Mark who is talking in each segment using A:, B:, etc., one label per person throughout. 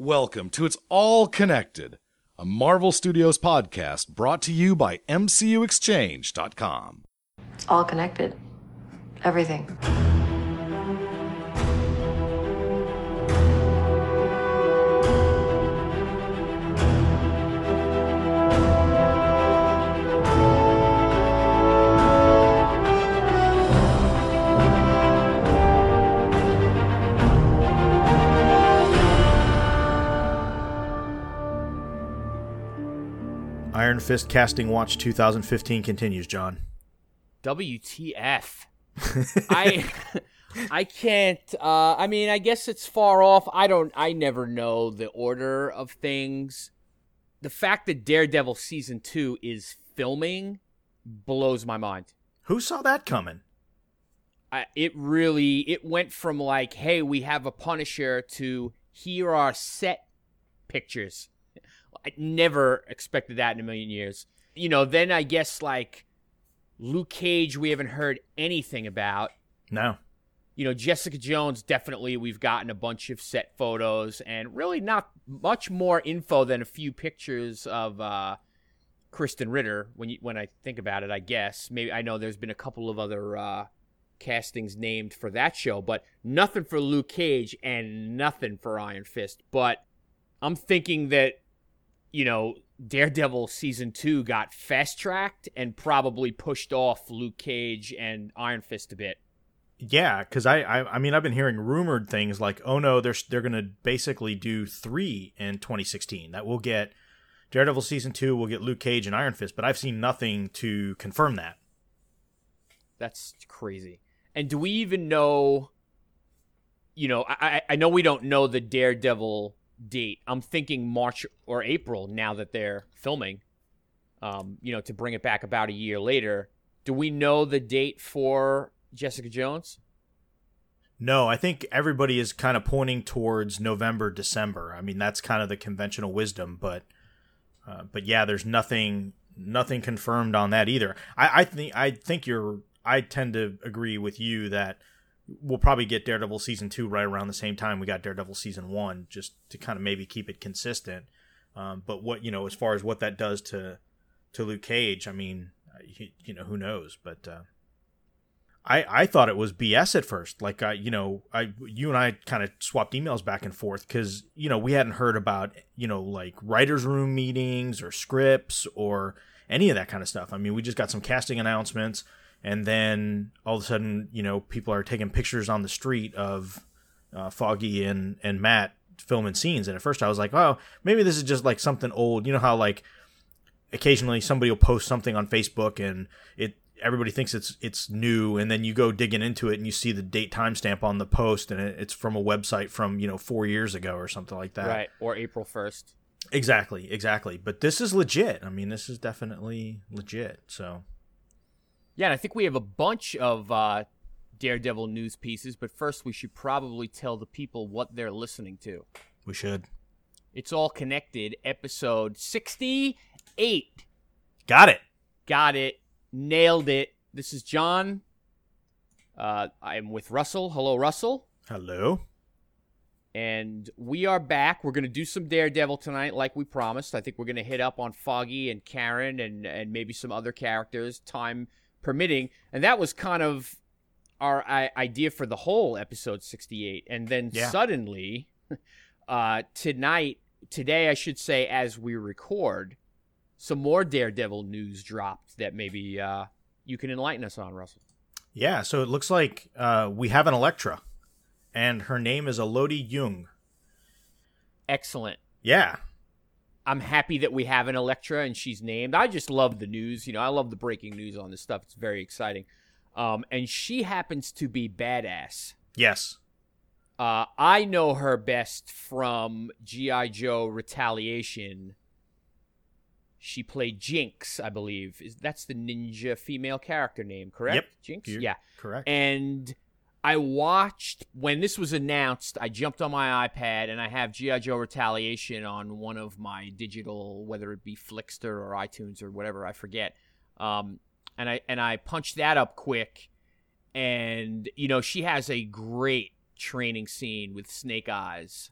A: Welcome to It's All Connected, a Marvel Studios podcast brought to you by MCUExchange.com.
B: All connected. Everything.
C: Iron Fist Casting Watch 2015 continues, John.
D: WTF? I I can't. Uh, I mean, I guess it's far off. I don't. I never know the order of things. The fact that Daredevil season two is filming blows my mind.
C: Who saw that coming?
D: I, it really it went from like, hey, we have a Punisher to here are set pictures. I never expected that in a million years. You know, then I guess like Luke Cage, we haven't heard anything about.
C: No.
D: You know, Jessica Jones, definitely we've gotten a bunch of set photos and really not much more info than a few pictures of uh, Krysten Ritter. When you, when I think about it, I guess maybe I know there's been a couple of other uh, castings named for that show, but nothing for Luke Cage and nothing for Iron Fist. But I'm thinking that you know, Daredevil season two got fast tracked and probably pushed off Luke Cage and Iron Fist a bit.
C: Yeah, because I, I, I mean, I've been hearing rumored things like, oh no, they're they're gonna basically do three in 2016. That we'll get Daredevil season two, we'll get Luke Cage and Iron Fist, but I've seen nothing to confirm that.
D: That's crazy. And do we even know? You know, I I know we don't know the Daredevil date. I'm thinking March or April now that they're filming. Um, you know, to bring it back about a year later. Do we know the date for Jessica Jones?
C: No, I think everybody is kind of pointing towards November, December. I mean, that's kind of the conventional wisdom, but uh, but yeah, there's nothing nothing confirmed on that either. I, I think I think you're I tend to agree with you that we'll probably get Daredevil season two right around the same time we got Daredevil season one, just to kind of maybe keep it consistent. Um, but what you know, as far as what that does to to Luke Cage, I mean, you, you know, who knows? But uh, I I thought it was BS at first. Like I, you know, I you and I kind of swapped emails back and forth because you know we hadn't heard about you know like writers' room meetings or scripts or any of that kind of stuff. I mean, we just got some casting announcements and then all of a sudden, you know, people are taking pictures on the street of uh, Foggy and and Matt filming scenes. And at first, I was like, oh, maybe this is just like something old. You know how like occasionally somebody will post something on Facebook and it everybody thinks it's it's new, and then you go digging into it and you see the date timestamp on the post, and it's from a website from you know four years ago or something like that,
D: right? Or April first.
C: Exactly, exactly. But this is legit. I mean, this is definitely legit. So
D: yeah, and I think we have a bunch of uh, Daredevil news pieces, but first we should probably tell the people what they're listening to.
C: We should.
D: It's all connected. Episode 68.
C: Got it.
D: Got it. Nailed it. This is John. Uh, I'm with Russell. Hello, Russell.
C: Hello.
D: And we are back. We're going to do some Daredevil tonight, like we promised. I think we're going to hit up on Foggy and Karen and, and maybe some other characters. Time permitting. And that was kind of our idea for the whole episode 68. And then yeah. suddenly, uh, tonight, today, I should say, as we record, some more Daredevil news dropped that maybe uh, you can enlighten us on, Russell.
C: Yeah, so it looks like uh, we have an Elektra, and her name is Elodie Yung.
D: Excellent.
C: Yeah,
D: I'm happy that we have an Elektra and she's named. I just love the news. You know, I love the breaking news on this stuff. It's very exciting. Um, and she happens to be badass.
C: Yes.
D: Uh, I know her best from G.I. Joe Retaliation. She played Jinx, I believe. Is That's the ninja female character name, correct?
C: Yep.
D: Jinx? Yeah.
C: Correct.
D: And I watched when this was announced. I jumped on my iPad and I have GI Joe Retaliation on one of my digital, whether it be Flixster or iTunes or whatever, I forget. Um, and I and I punched that up quick, and you know she has a great training scene with Snake Eyes.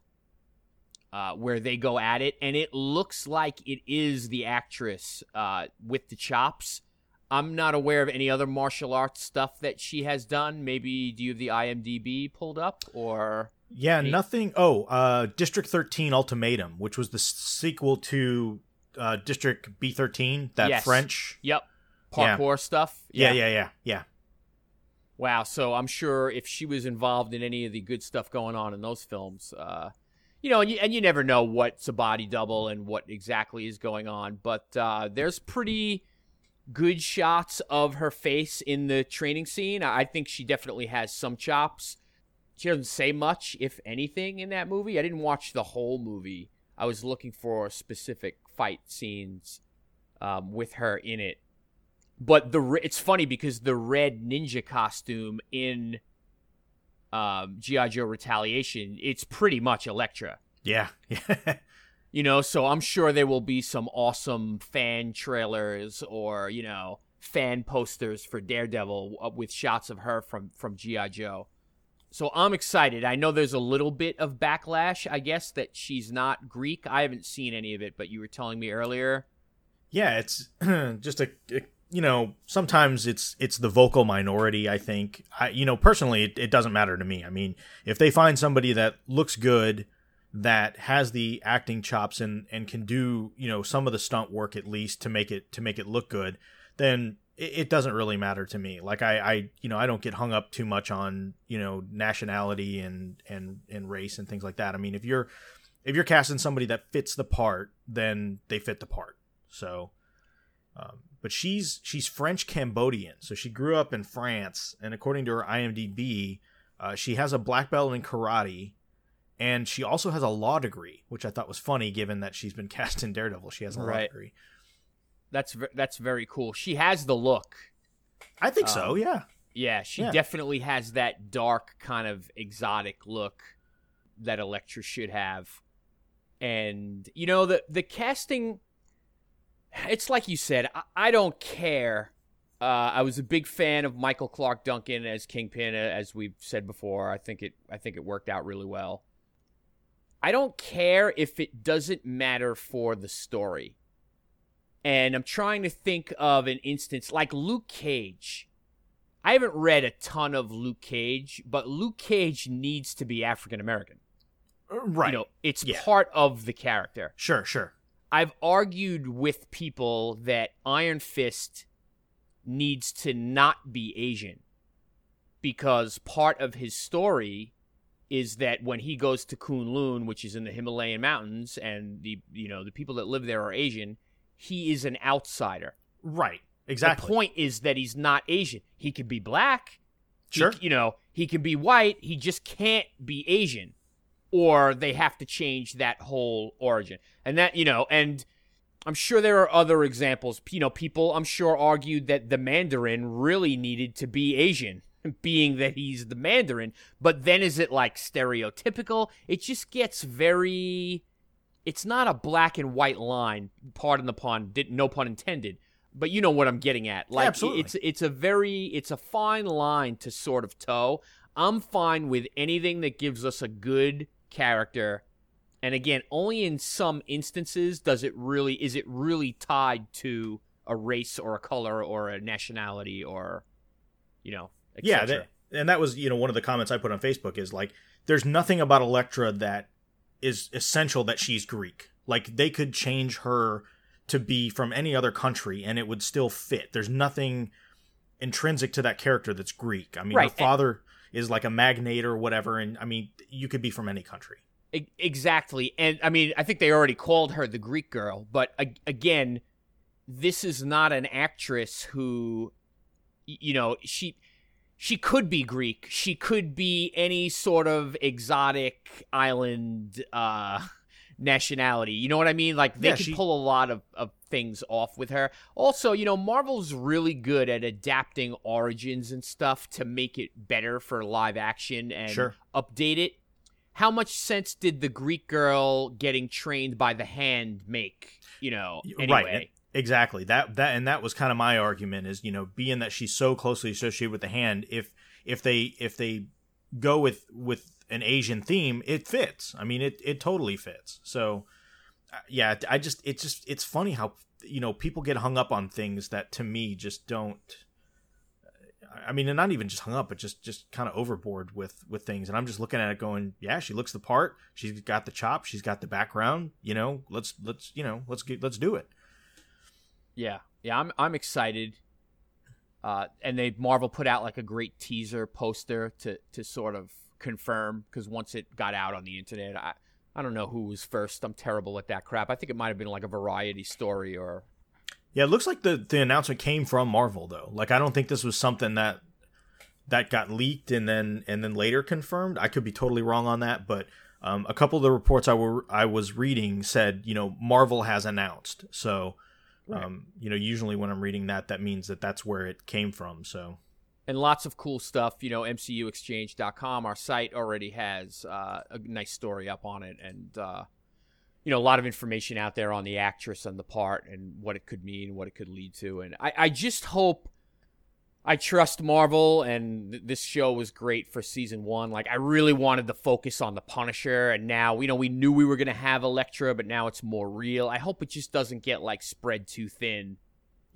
D: uh, where they go at it, and it looks like it is the actress uh, with the chops. I'm not aware of any other martial arts stuff that she has done. Maybe do you have the IMDb pulled up or?
C: Yeah, nothing. Oh, uh, District 13 Ultimatum, which was the sequel to uh, District B13, that
D: Yes.
C: French.
D: Yep,
C: Yeah.
D: parkour stuff.
C: Yeah, yeah, yeah, yeah.
D: Wow. So I'm sure if she was involved in any of the good stuff going on in those films, uh, you know, and you, and you never know what's a body double and what exactly is going on, but uh, there's pretty good shots of her face in the training scene. I think she definitely has some chops. She doesn't say much, if anything, in that movie. I didn't watch the whole movie. I was looking for specific fight scenes um, with her in it but the it's funny because the red ninja costume in um, GI Joe Retaliation, it's pretty much Elektra.
C: Yeah.
D: You know, so I'm sure there will be some awesome fan trailers or you know fan posters for Daredevil uh, with shots of her from from GI Joe. So I'm excited. I know there's a little bit of backlash, I guess, that she's not Greek. I haven't seen any of it, but you were telling me earlier.
C: yeah, it's just a, a- you know, sometimes it's it's the vocal minority, I think. I you know, personally it, it doesn't matter to me. I mean, if they find somebody that looks good that has the acting chops and and can do, you know, some of the stunt work at least to make it to make it look good, then it, it doesn't really matter to me. Like I I you know, I don't get hung up too much on, you know, nationality and and and race and things like that. I mean, if you're if you're casting somebody that fits the part, then they fit the part. So um, but she's she's French Cambodian, so she grew up in France, and according to her IMDb, uh, she has a black belt in karate, and she also has a law degree, which I thought was funny given that she's been cast in Daredevil. She has a law
D: Right.
C: degree.
D: That's that's very cool. She has the look.
C: I think so.
D: Um,
C: Yeah.
D: Yeah, she
C: Yeah.
D: definitely has that dark kind of exotic look that Elektra should have. And you know the the casting it's like you said, I, I don't care. Uh, I was a big fan of Michael Clarke Duncan as Kingpin uh, as we've said before. I think it I think it worked out really well. I don't care if it doesn't matter for the story. And I'm trying to think of an instance like Luke Cage. I haven't read a ton of Luke Cage, but Luke Cage needs to be African American.
C: Uh, right.
D: You know, it's
C: Yeah.
D: part of the character.
C: sure. Sure.
D: I've argued with people that Iron Fist needs to not be Asian because part of his story is that when he goes to Kunlun, which is in the Himalayan mountains, and the you know the people that live there are Asian, he is an outsider.
C: Right. Exactly.
D: The point is that he's not Asian. He could be black. He-
C: Sure.
D: you know, he can be white. He just can't be Asian. Or they have to change that whole origin. And that, you know, and I'm sure there are other examples. You know, people, I'm sure, argued that the Mandarin really needed to be Asian, being that he's the Mandarin. But then is it like stereotypical? It just gets very. It's not a black and white line, pardon the pun, did, no pun intended. But you know what I'm getting at. Like
C: absolutely.
D: it's it's a very it's a fine line to sort of toe. I'm fine with anything that gives us a good character. And again, only in some instances does it really is it really tied to a race or a color or a nationality or you know,
C: yeah that, and that was you know one of the comments i put on facebook is like there's nothing about elektra that is essential that she's greek. Like they could change her to be from any other country and it would still fit. There's nothing intrinsic to that character that's greek. I mean
D: Right,
C: her father is like a magnate or whatever and i mean you could be from any country.
D: Exactly. And I mean, I think they already called her the Greek girl, but again, this is not an actress who you know, she she could be Greek. She could be any sort of exotic island uh nationality. You know what I mean? Like they
C: Yeah,
D: could
C: she-
D: pull a lot of, of things off with her. Also, you know, Marvel's really good at adapting origins and stuff to make it better for live action and
C: Sure.
D: update it. How much sense did the Greek girl getting trained by the hand make? You know, anyway.
C: right exactly that that and that was kind of my argument is you know being that she's so closely associated with the hand if if they if they go with with an Asian theme, it fits. I mean, it it totally fits. So uh, yeah, I just it's just it's funny how you know people get hung up on things that to me just don't. I mean, and not even just hung up, but just just kind of overboard with with things. And I'm just looking at it, going, yeah, she looks the part. She's got the chop. She's got the background. You know, let's let's you know let's get let's do it.
D: Yeah, yeah, I'm I'm excited. Uh, and they Marvel put out like a great teaser poster to to sort of confirm because once it got out on the internet, I I don't know who was first. I'm terrible at that crap. I think it might have been like a variety story or.
C: Yeah, it looks like the the announcement came from Marvel though. Like I don't think this was something that that got leaked and then and then later confirmed. I could be totally wrong on that, but um, a couple of the reports I were I was reading said you know Marvel has announced. So Right. Um, you know, usually when I'm reading that, that means that that's where it came from. So,
D: and lots of cool stuff. You know, MCUExchange.com, our site already has uh, a nice story up on it, and uh, you know, a lot of information out there on the actress and the part and what it could mean, what it could lead to. And I, I just hope I trust Marvel, and th- this show was great for season one. Like, I really wanted the focus on the Punisher, and now, you know, we knew we were going to have Elektra, but now it's more real. I hope it just doesn't get, like, spread too thin.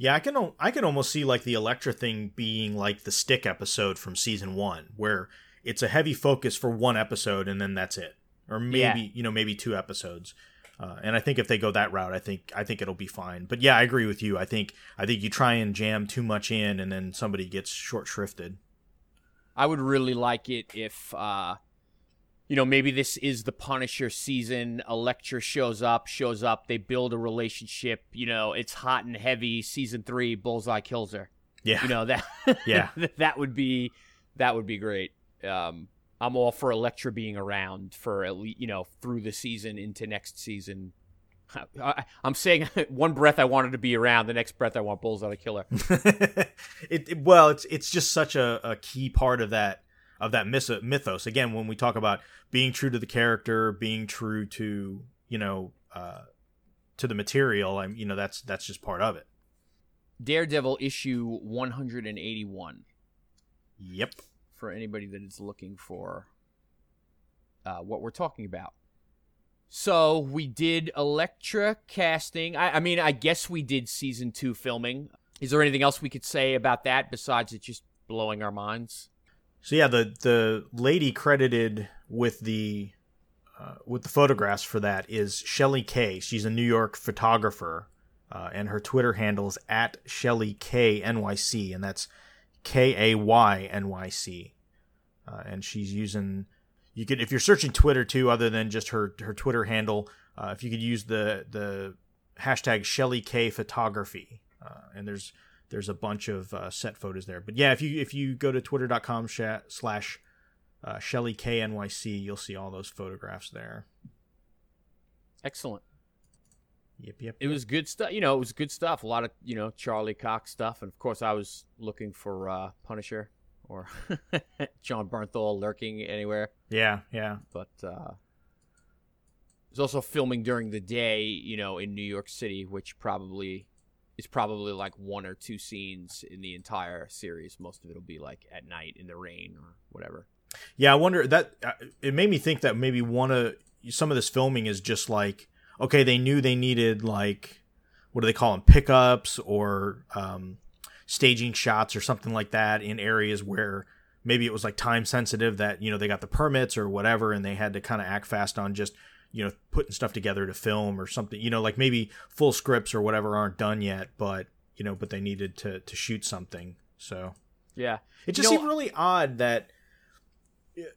C: Yeah, I can I can almost see like the Elektra thing being like the stick episode from season one, where it's a heavy focus for one episode and then that's it, or maybe yeah. you know maybe two episodes. Uh, and I think if they go that route, I think I think it'll be fine. But yeah, I agree with you. I think I think you try and jam too much in, and then somebody gets short shrifted.
D: I would really like it if, uh, you know, maybe this is the Punisher season. Elektra shows up, shows up. They build a relationship. You know, it's hot and heavy. Season three, Bullseye kills her.
C: Yeah,
D: you know that.
C: yeah,
D: that would be that would be great. Um, I'm all for Elektra being around for at least you know through the season into next season. I, am saying one breath I wanted to be around, the next breath I want Bullseye to kill her.
C: it, it, well, it's it's just such a, a key part of that of that mythos. Again, when we talk about being true to the character, being true to you know uh, to the material, I'm you know that's that's just part of it.
D: Daredevil issue 181.
C: Yep
D: for anybody that is looking for uh, what we're talking about. So we did Elektra casting. I, I, mean, I guess we did season two filming. Is there anything else we could say about that besides it just blowing our minds?
C: So yeah, the the lady credited with the uh, with the photographs for that is Shelly Kay. She's a New York photographer, uh, and her Twitter handle is at Shelly Kay NYC, and that's K A Y N Y C, uh, and she's using. You could if you're searching Twitter too, other than just her her Twitter handle. Uh, if you could use the the hashtag Shelly Kay Photography, uh, and there's there's a bunch of uh, set photos there. But yeah, if you if you go to twitter.com sh- slash uh, Shelly Kay NYC, you'll see all those photographs there.
D: Excellent.
C: Yep, yep.
D: It was good stuff. You know, it was good stuff. A lot of you know Charlie Cox stuff, and of course, I was looking for uh, Punisher or Jon Bernthal lurking anywhere.
C: Yeah, yeah.
D: But uh, it was also filming during the day, you know, in New York City, which probably is probably like one or two scenes in the entire series. Most of it will be like at night in the rain or whatever.
C: Yeah, I wonder that uh, it made me think that maybe one of some of this filming is just like okay, they knew they needed like what do they call them pickups or um, staging shots or something like that in areas where maybe it was like time sensitive that you know they got the permits or whatever and they had to kind of act fast on just you know putting stuff together to film or something you know like maybe full scripts or whatever aren't done yet but you know but they needed to to shoot something so.
D: Yeah.
C: It just
D: you
C: know, seemed really odd that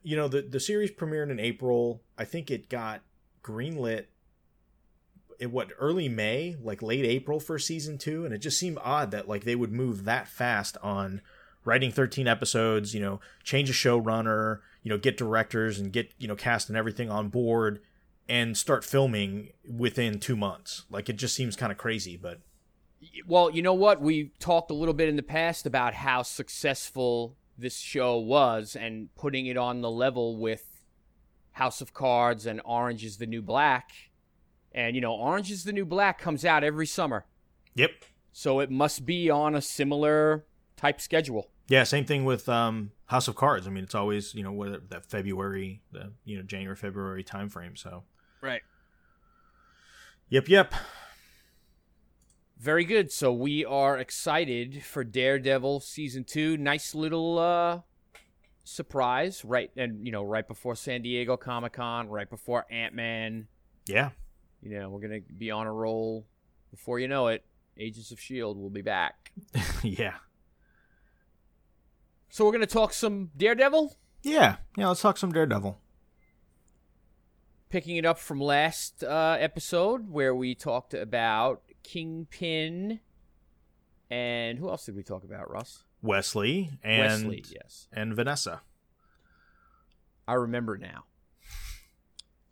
C: you know the the series premiered in April. I think it got greenlit in what early May, like late April for season two, and it just seemed odd that like they would move that fast on writing 13 episodes, you know, change a showrunner, you know, get directors and get, you know, cast and everything on board and start filming within two months. Like it just seems kind of crazy, but.
D: Well, you know what? We talked a little bit in the past about how successful this show was and putting it on the level with House of Cards and Orange is the New Black and, you know, Orange is the New Black comes out every summer.
C: Yep.
D: So it must be on a similar type schedule.
C: Yeah, same thing with um, House of Cards. I mean, it's always you know whether that February, the you know January February time frame. So
D: Right.
C: yep, yep.
D: Very good. So we are excited for Daredevil season two. Nice little uh, surprise, right? And you know, right before San Diego Comic Con, right before Ant Man.
C: Yeah,
D: You know, we're gonna be on a roll. Before you know it, Agents of Shield will be back.
C: yeah,
D: So we're gonna talk some Daredevil.
C: yeah, yeah. Let's talk some Daredevil.
D: Picking it up from last uh, episode where we talked about Kingpin, and who else did we talk about? Russ,
C: Wesley and
D: Wesley. Yes.
C: and Vanessa.
D: I remember now.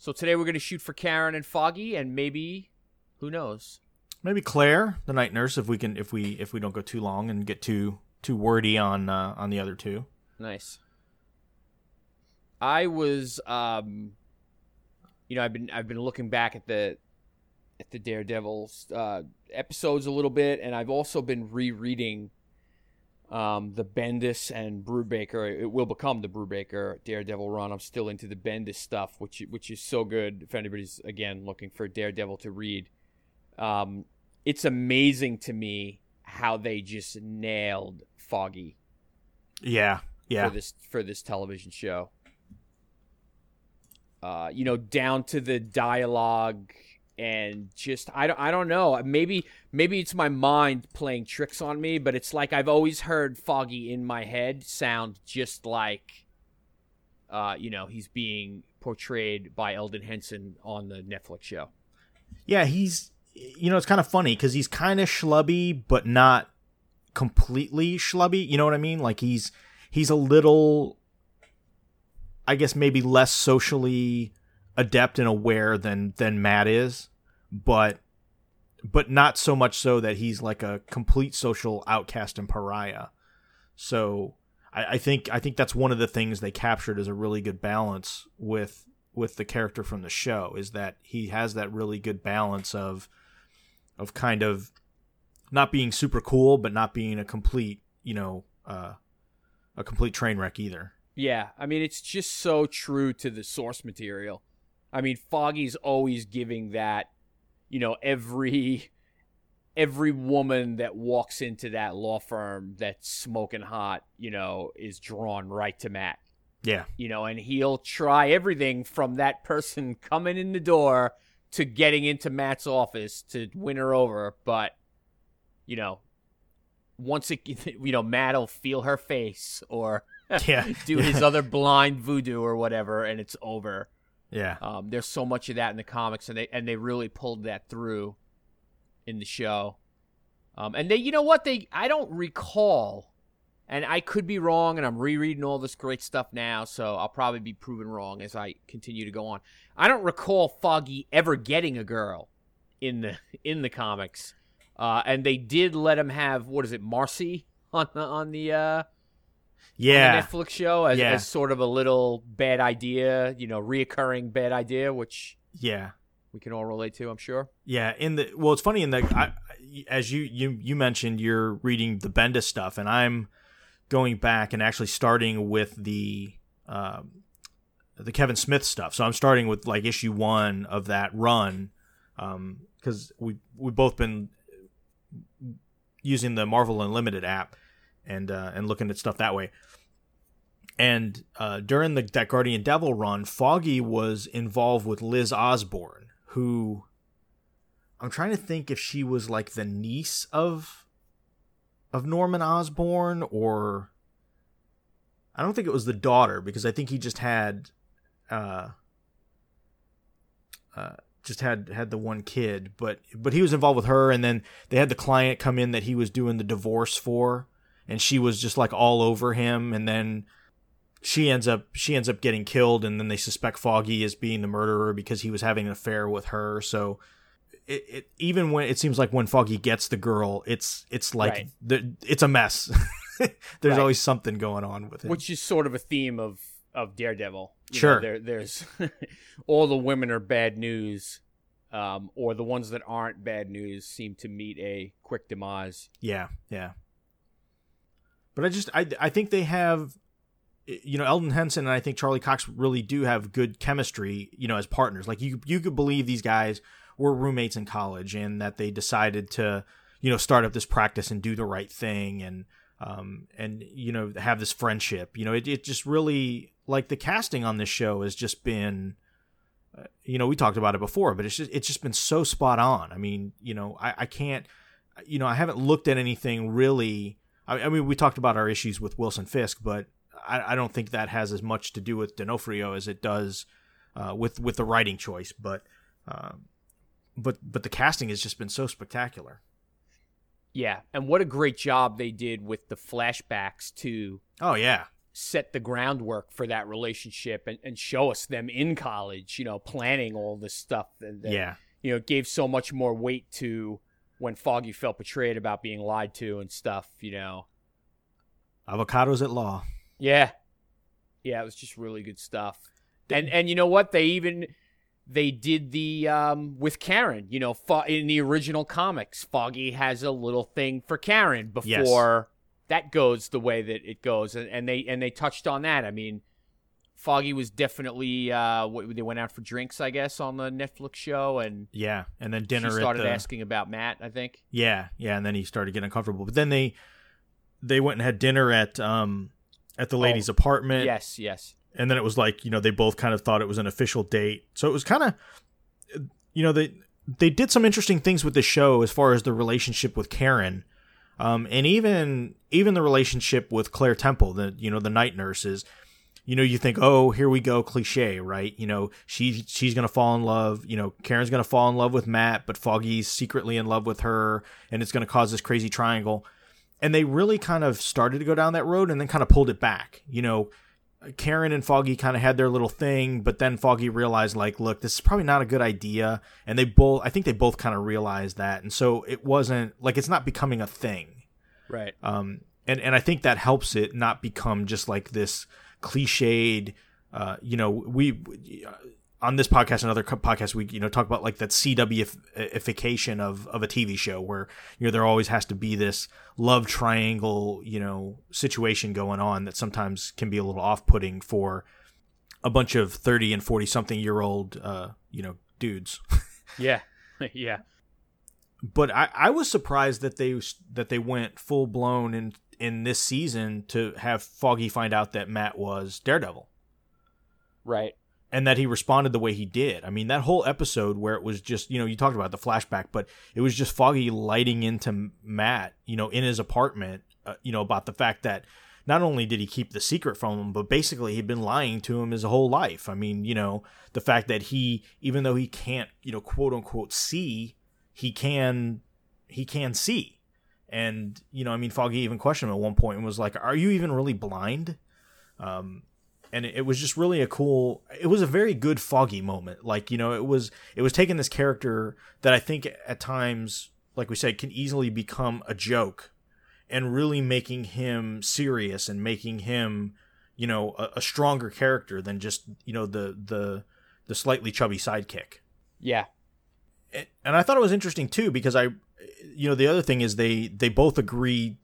D: So today we're going to shoot for Karen and Foggy, and maybe, who knows?
C: Maybe Claire, the night nurse, if we can, if we if we don't go too long and get too too wordy on uh, on the other two.
D: Nice. I was, um, you know, I've been I've been looking back at the at the Daredevil uh, episodes a little bit, and I've also been rereading um, the Bendis and Brubaker. It will become the Brubaker Daredevil run. I'm still into the Bendis stuff, which which is so good. If anybody's again looking for Daredevil to read, um, it's amazing to me how they just nailed Foggy
C: Yeah, yeah,
D: for this for this television show. Uh, you know, down to the dialogue and just I don't I don't know. Maybe maybe it's my mind playing tricks on me, but it's like I've always heard Foggy in my head sound just like uh, you know, he's being portrayed by Elden Henson on the Netflix show.
C: yeah. He's you know it's kind of funny because he's kind of schlubby, but not completely schlubby. You know what I mean? Like he's he's a little, I guess maybe less socially adept and aware than than Matt is, but but not so much so that he's like a complete social outcast and pariah. So I, I think I think that's one of the things they captured as a really good balance with with the character from the show is that he has that really good balance of of kind of not being super cool but not being a complete you know uh, a complete train wreck either.
D: Yeah, I mean it's just so true to the source material. I mean Foggy's always giving that, you know, every every woman that walks into that law firm that's smoking hot, you know, is drawn right to Matt.
C: Yeah,
D: You know, and he'll try everything from that person coming in the door to getting into Matt's office to win her over, but you know, once it you know, Matt'll feel her face or
C: yeah,
D: do his other blind voodoo or whatever, and it's over.
C: Yeah,
D: Um, there's so much of that in the comics, and they and they really pulled that through in the show. Um, and they, you know what, they I don't recall, and I could be wrong, and I'm rereading all this great stuff now, so I'll probably be proven wrong as I continue to go on. I don't recall Foggy ever getting a girl in the in the comics, uh, and they did let him have what is it, Marcy on the on the uh,
C: yeah.
D: Netflix show as,
C: Yeah.
D: as sort of a little bad idea, you know, reoccurring bad idea, which
C: yeah.
D: we can all relate to, I'm sure.
C: Yeah, in the well, it's funny in the I, as you you you mentioned, you're reading the Bendis stuff, and I'm going back and actually starting with the um, the Kevin Smith stuff. So I'm starting with like issue one of that run because we we've both been using the Marvel Unlimited app and uh, and looking at stuff that way. And uh, during the that Guardian Devil run, Foggy was involved with Liz Osborn, who I'm trying to think if she was like the niece of of Norman Osborn or I don't think it was the daughter because I think he just had uh uh just had had the one kid but but he was involved with her and then they had the client come in that he was doing the divorce for and she was just like all over him and then she ends up she ends up getting killed and then they suspect Foggy as being the murderer because he was having an affair with her so it, it even when it seems like when Foggy gets the girl it's it's like
D: Right.
C: the, it's a mess there's
D: Right.
C: always something going on with him
D: Which is sort of a theme of, of Daredevil. You know,
C: Sure.
D: there, there's all the women are bad news, um, or the ones that aren't bad news seem to meet a quick demise.
C: yeah yeah but I just I I think they have you know Elden Henson and I think Charlie Cox really do have good chemistry, you know, as partners. Like you you could believe these guys were roommates in college and that they decided to, you know, start up this practice and do the right thing and um and you know have this friendship. You know, it it just really like the casting on this show has just been uh, you know, we talked about it before, but it's just it's just been so spot on. I mean, you know, I, I can't you know, I haven't looked at anything really I, mean, we talked about our issues with Wilson Fisk, but I, I, don't think that has as much to do with D'Onofrio as it does uh, with with the writing choice. But um, but but the casting has just been so spectacular.
D: Yeah, and what a great job they did with the flashbacks to.
C: Oh yeah,
D: set the groundwork for that relationship and, and show us them in college. You know, planning all this stuff. And, and
C: yeah,
D: you know, it gave so much more weight to when Foggy felt betrayed about being lied to and stuff. You know,
C: avocados at law.
D: Yeah, yeah, it was just really good stuff. And and you know what? They even they did the um, with Karen. You know, in the original comics, Foggy has a little thing for Karen before yes. that goes the way that it goes, and, and they and they touched on that. I mean, Foggy was definitely uh, they went out for drinks, I guess, on the Netflix show, and
C: yeah, and then dinner.
D: She started
C: the...
D: asking about Matt, I think.
C: Yeah, yeah, and then he started getting uncomfortable. But then they they went and had dinner at um at the lady's oh, apartment.
D: Yes, yes.
C: And then it was like, you know, they both kind of thought it was an official date. So it was kind of you know, they they did some interesting things with the show as far as the relationship with Karen. Um, and even even the relationship with Claire Temple, the you know, the night nurses, you know, you think, oh, here we go, cliche, right? You know, she she's gonna fall in love. You know, Karen's gonna fall in love with Matt, but Foggy's secretly in love with her, and it's gonna cause this crazy triangle and they really kind of started to go down that road and then kind of pulled it back. You know, Karen and Foggy kind of had their little thing, but then Foggy realized, like, look, this is probably not a good idea. And they both, I think they both kind of realized that. And so it wasn't, like, it's not becoming a thing.
D: Right.
C: Um, and, and I think that helps it not become just like this cliched, uh, you know, we, on this podcast and other podcasts, we you know talk about like that CWification of of a TV show where you know there always has to be this love triangle you know situation going on that sometimes can be a little off putting for a bunch of thirty and forty something year old uh, you know dudes.
D: yeah, yeah.
C: But I, I was surprised that they that they went full blown in in this season to have Foggy find out that Matt was Daredevil.
D: Right
C: and that he responded the way he did. I mean, that whole episode where it was just, you know, you talked about the flashback, but it was just Foggy lighting into Matt, you know, in his apartment, uh, you know, about the fact that not only did he keep the secret from him, but basically he'd been lying to him his whole life. I mean, you know, the fact that he, even though he can't, you know, quote unquote see, he can, he can see. And, you know, I mean, Foggy even questioned him at one point and was like, are you even really blind? Um, and it was just really a cool it was a very good foggy moment. Like you know it was it was taking this character that i think at times like we said can easily become a joke and really making him serious and making him you know a, a stronger character than just you know the the the slightly chubby sidekick.
D: Yeah.
C: And i thought it was interesting too because i you know the other thing is they they both agreed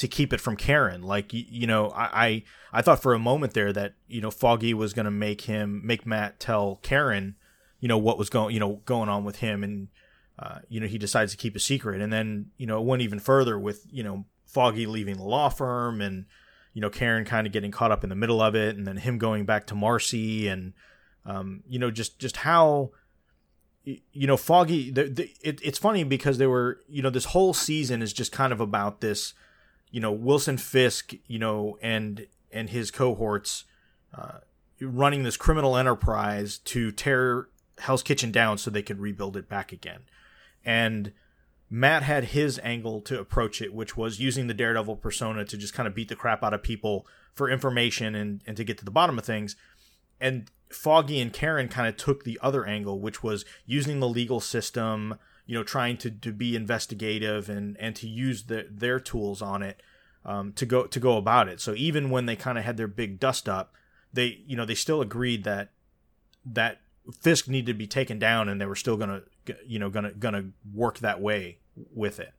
C: to keep it from Karen. Like you, you know, I, I, I thought for a moment there that you know Foggy was going to make him make Matt tell Karen, you know what was going you know going on with him, and uh, you know he decides to keep a secret, and then you know it went even further with you know Foggy leaving the law firm, and you know Karen kind of getting caught up in the middle of it, and then him going back to Marcy, and um, you know just just how you know foggy the, the, it, it's funny because they were you know this whole season is just kind of about this you know Wilson Fisk, you know, and and his cohorts uh, running this criminal enterprise to tear Hell's Kitchen down so they could rebuild it back again. And Matt had his angle to approach it, which was using the Daredevil persona to just kind of beat the crap out of people for information and, and to get to the bottom of things. And Foggy and Karen kind of took the other angle, which was using the legal system, you know trying to, to be investigative and and to use the, their tools on it um, to go to go about it so even when they kind of had their big dust up they you know they still agreed that that Fisk needed to be taken down and they were still gonna you know gonna gonna work that way with it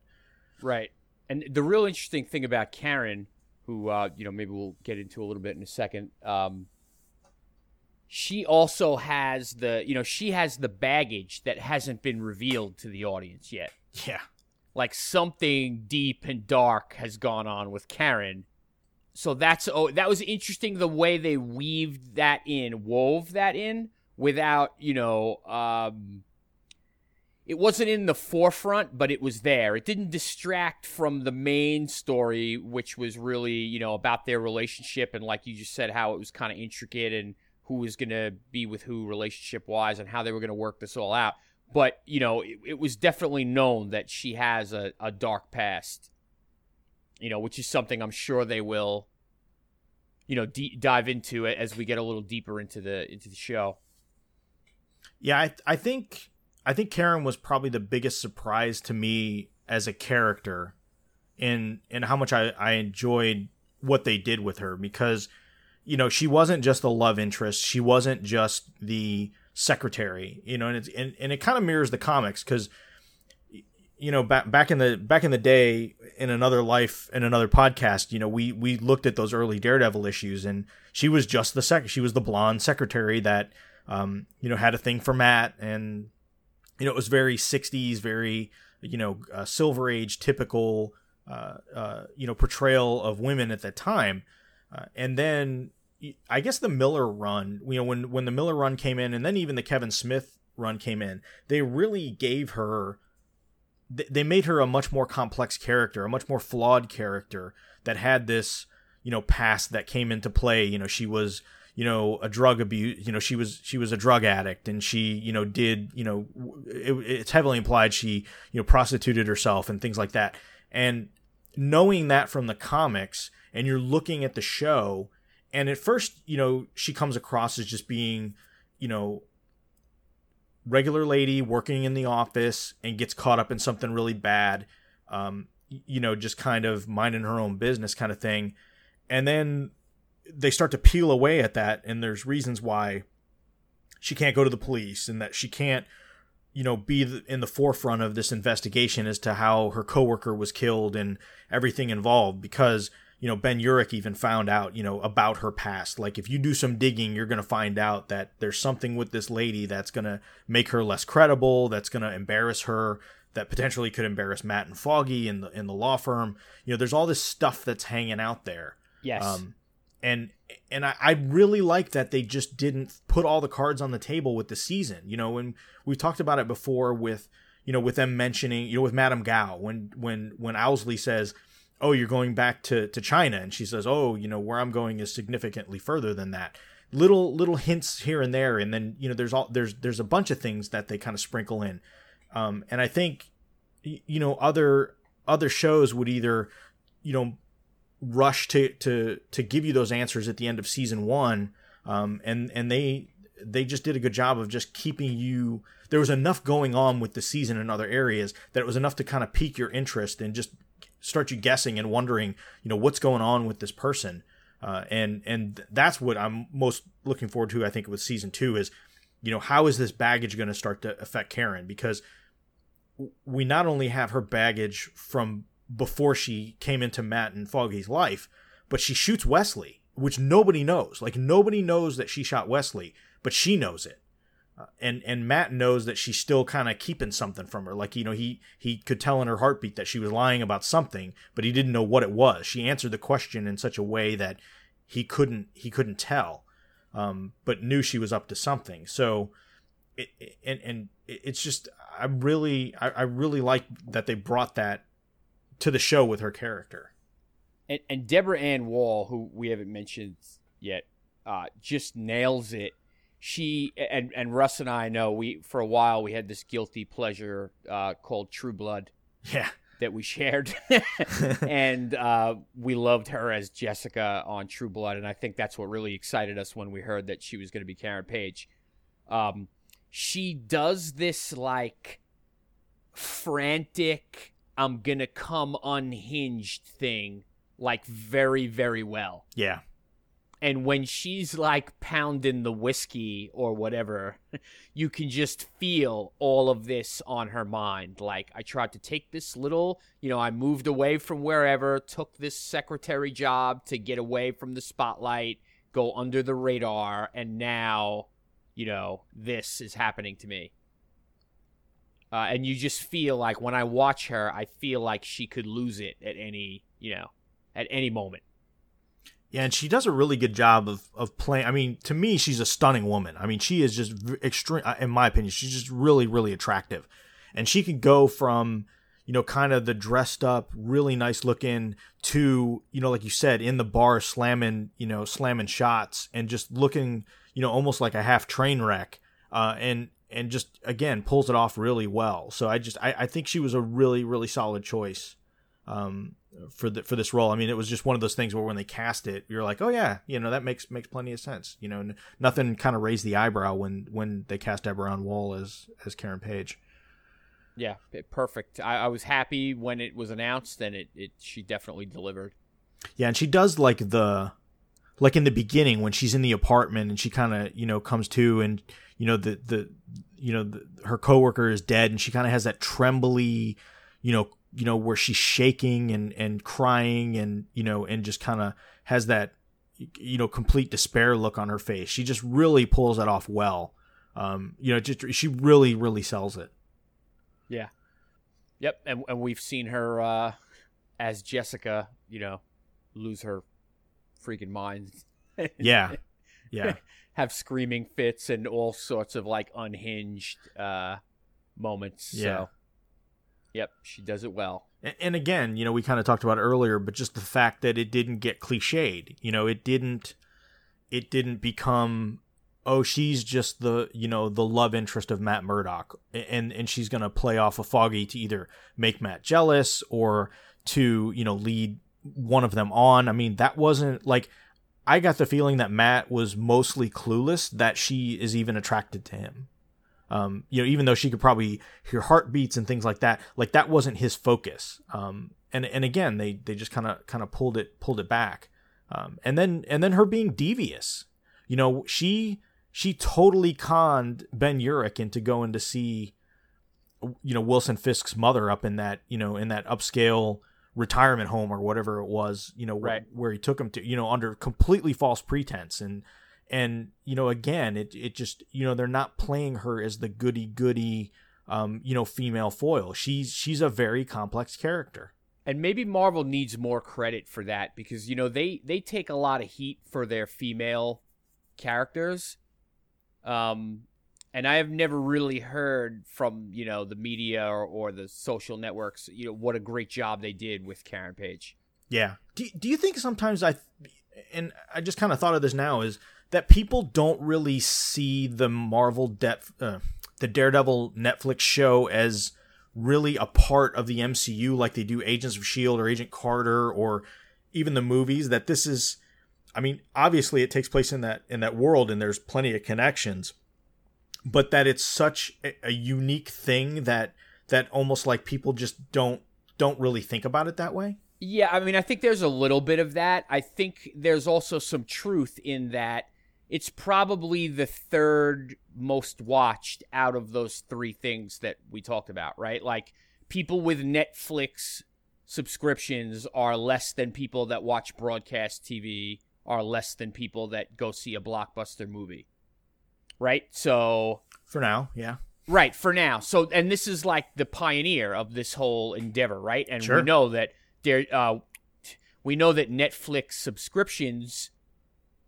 D: right and the real interesting thing about Karen who uh, you know maybe we'll get into a little bit in a second. Um, she also has the you know she has the baggage that hasn't been revealed to the audience yet.
C: Yeah.
D: Like something deep and dark has gone on with Karen. So that's oh that was interesting the way they weaved that in, wove that in without, you know, um it wasn't in the forefront, but it was there. It didn't distract from the main story, which was really, you know, about their relationship and like you just said, how it was kind of intricate and who was going to be with who relationship wise and how they were going to work this all out. But, you know, it, it was definitely known that she has a, a dark past, you know, which is something I'm sure they will, you know, dive into it as we get a little deeper into the into the show.
C: Yeah, I, I think I think Karen was probably the biggest surprise to me as a character in in how much I, I enjoyed what they did with her because you know she wasn't just the love interest she wasn't just the secretary you know and it's and, and it kind of mirrors the comics because you know back back in the back in the day in another life in another podcast you know we we looked at those early daredevil issues and she was just the sec she was the blonde secretary that um you know had a thing for matt and you know, it was very 60s, very, you know, uh, Silver Age typical, uh, uh, you know, portrayal of women at that time. Uh, and then I guess the Miller run, you know, when, when the Miller run came in and then even the Kevin Smith run came in, they really gave her, they made her a much more complex character, a much more flawed character that had this, you know, past that came into play. You know, she was, you know a drug abuse you know she was she was a drug addict and she you know did you know it, it's heavily implied she you know prostituted herself and things like that and knowing that from the comics and you're looking at the show and at first you know she comes across as just being you know regular lady working in the office and gets caught up in something really bad um you know just kind of minding her own business kind of thing. And then they start to peel away at that and there's reasons why she can't go to the police and that she can't you know be in the forefront of this investigation as to how her coworker was killed and everything involved because you know Ben Urich even found out you know about her past. Like if you do some digging you're going to find out that there's something with this lady that's going to make her less credible that's going to embarrass her that potentially could embarrass Matt and Foggy in the in the law firm. You know there's all this stuff that's hanging out there.
D: Yes. Um,
C: and and I, I really like that they just didn't put all the cards on the table with the season. You know, and we've talked about it before with you know with them mentioning you know with Madame Gao when when when Owlsley says, "Oh, you're going back to to China," and she says, "Oh, you know where I'm going is significantly further than that." Little little hints here and there, and then you know there's all there's there's a bunch of things that they kind of sprinkle in, um, and I think you know other other shows would either you know rush to to to give you those answers at the end of season one, um, and and they they just did a good job of just keeping you. There was enough going on with the season in other areas that it was enough to kind of pique your interest and just start you guessing and wondering, you know, what's going on with this person. Uh, and and that's what I'm most looking forward to. I think with season two is, you know, how is this baggage going to start to affect Karen? Because we not only have her baggage from before she came into Matt and Foggy's life, but she shoots Wesley, which nobody knows. Like nobody knows that she shot Wesley, but she knows it. And and Matt knows that she's still kind of keeping something from her. Like you know, he he could tell in her heartbeat that she was lying about something, but he didn't know what it was. She answered the question in such a way that he couldn't he couldn't tell, um, but knew she was up to something. So, it, and and it's just I really I, I really like that they brought that to the show with her character.
D: And, and Deborah Ann Woll, who we haven't mentioned yet, uh, just nails it. She and and Russ and I know we for a while we had this guilty pleasure uh, called True Blood.
C: Yeah.
D: That we shared, and uh, we loved her as Jessica on True Blood, and I think that's what really excited us when we heard that she was going to be Karen Page. Um, she does this like frantic I'm gonna come unhinged thing like very very well.
C: Yeah.
D: And when she's like pounding the whiskey or whatever, you can just feel all of this on her mind. Like, I tried to take this little, you know, I moved away from wherever, took this secretary job to get away from the spotlight, go under the radar, and now, you know, this is happening to me. Uh, and you just feel like when I watch her, I feel like she could lose it at any, you know, at any moment.
C: Yeah, and she does a really good job of of playing. I mean, to me, she's a stunning woman. I mean, she is just extreme. In my opinion, she's just really, really attractive, and she can go from you know kind of the dressed up, really nice looking to you know like you said in the bar slamming you know slamming shots and just looking you know almost like a half train wreck. Uh, and and just again pulls it off really well. So I just I, I think she was a really really solid choice um, for the for this role. I mean, it was just one of those things where when they cast it, you're like, oh yeah, you know that makes makes plenty of sense. You know, n- nothing kind of raised the eyebrow when when they cast Deborah Ann Woll as as Karen Page.
D: Yeah, perfect. I, I was happy when it was announced, and it, it she definitely delivered.
C: Yeah, and she does like the like in the beginning when she's in the apartment and she kind of you know comes to and you know the the you know the, her coworker is dead and she kind of has that trembly you know you know where she's shaking and and crying and you know and just kind of has that you know complete despair look on her face. She just really pulls that off well. Um you know just she really really sells it.
D: Yeah. Yep and, and we've seen her uh as jessica you know lose her freaking mind.
C: Yeah. Yeah.
D: Have screaming fits and all sorts of like unhinged uh moments yeah. so Yep, she does it well.
C: And again, you know, we kind of talked about earlier, but just the fact that it didn't get cliched, you know, it didn't it didn't become oh, she's just the, you know, the love interest of Matt Murdock and and she's to play off a of Foggy to either make Matt jealous or to, you know, lead one of them on. I mean, that wasn't like I got the feeling that Matt was mostly clueless that she is even attracted to him. Um, you know, even though she could probably hear heartbeats and things like that, like that wasn't his focus. Um, and and again, they they just kind of kind of pulled it pulled it back. Um, and then and then her being devious. You know, she she totally conned Ben Urich into going to see, you know, Wilson Fisk's mother up in that you know in that upscale retirement home or whatever it was. You know,
D: right.
C: where, where he took him to. You know, under completely false pretense and and you know again it it just you know they're not playing her as the goody goody um you know female foil. She's she's a very complex character.
D: And maybe marvel needs more credit for that because you know they they take a lot of heat for their female characters. Um and i have never really heard from you know the media or, or the social networks you know what a great job they did with karen page.
C: Yeah. Do, do you think sometimes i and i just kind of thought of this now is that people don't really see the Marvel de- uh, the Daredevil Netflix show as really a part of the MCU like they do Agents of Shield or Agent Carter or even the movies that this is I mean obviously it takes place in that in that world and there's plenty of connections but that it's such a, a unique thing that that almost like people just don't don't really think about it that way.
D: Yeah, I mean I think there's a little bit of that. I think there's also some truth in that it's probably the third most watched out of those three things that we talked about, right? Like people with Netflix subscriptions are less than people that watch broadcast TV, are less than people that go see a blockbuster movie. Right? So
C: for now, yeah.
D: Right, for now. So and this is like the pioneer of this whole endeavor, right? And
C: sure.
D: we know that there uh we know that Netflix subscriptions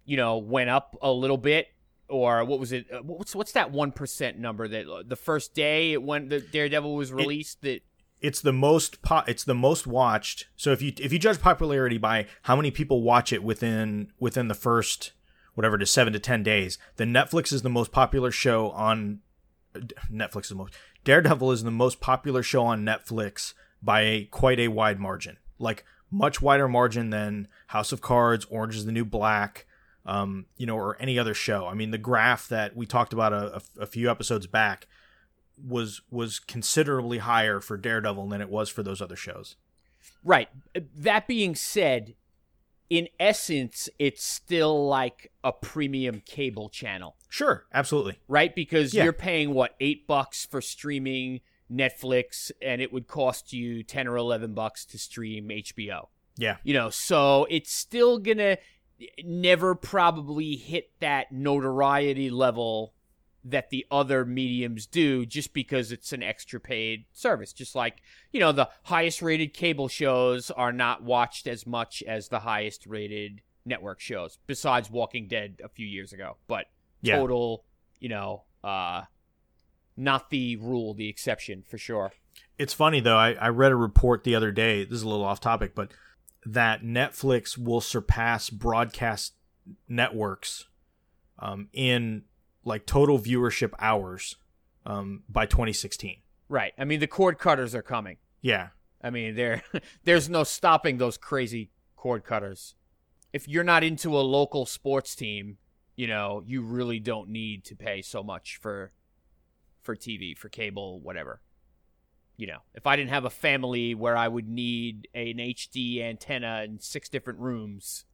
D: you know, went up a little bit or what was it? Uh, what's what's that one percent number that uh, the first day when the Daredevil was released it, that
C: it's the most po- it's the most watched. So if you if you judge popularity by how many people watch it within within the first whatever to seven to ten days, then Netflix is the most popular show on Netflix is the most Daredevil is the most popular show on Netflix by a, quite a wide margin, like much wider margin than House of Cards, Orange is the New Black, um, you know, or any other show. I mean, the graph that we talked about a, a, a few episodes back was was considerably higher for Daredevil than it was for those other shows.
D: Right. That being said, in essence, it's still like a premium cable channel,
C: Sure, absolutely.
D: right? Because
C: Yeah.
D: you're paying what eight bucks for streaming Netflix, and it would cost you ten or eleven bucks to stream HBO.
C: Yeah.
D: You know, so it's still gonna never probably hit that notoriety level that the other mediums do just because it's an extra paid service. Just like, you know, the highest rated cable shows are not watched as much as the highest rated network shows, besides Walking Dead a few years ago. But
C: Yeah.
D: total, you know, uh not the rule, the exception for sure.
C: It's funny though. I, I read a report the other day. This is a little off topic, but that Netflix will surpass broadcast networks um, in like total viewership hours um, by 2016.
D: Right. I mean the cord cutters are coming.
C: Yeah,
D: I mean, there there's no stopping those crazy cord cutters. If you're not into a local sports team, you know, you really don't need to pay so much for for TV, for cable, whatever. You know, if I didn't have a family where I would need an HD antenna in six different rooms,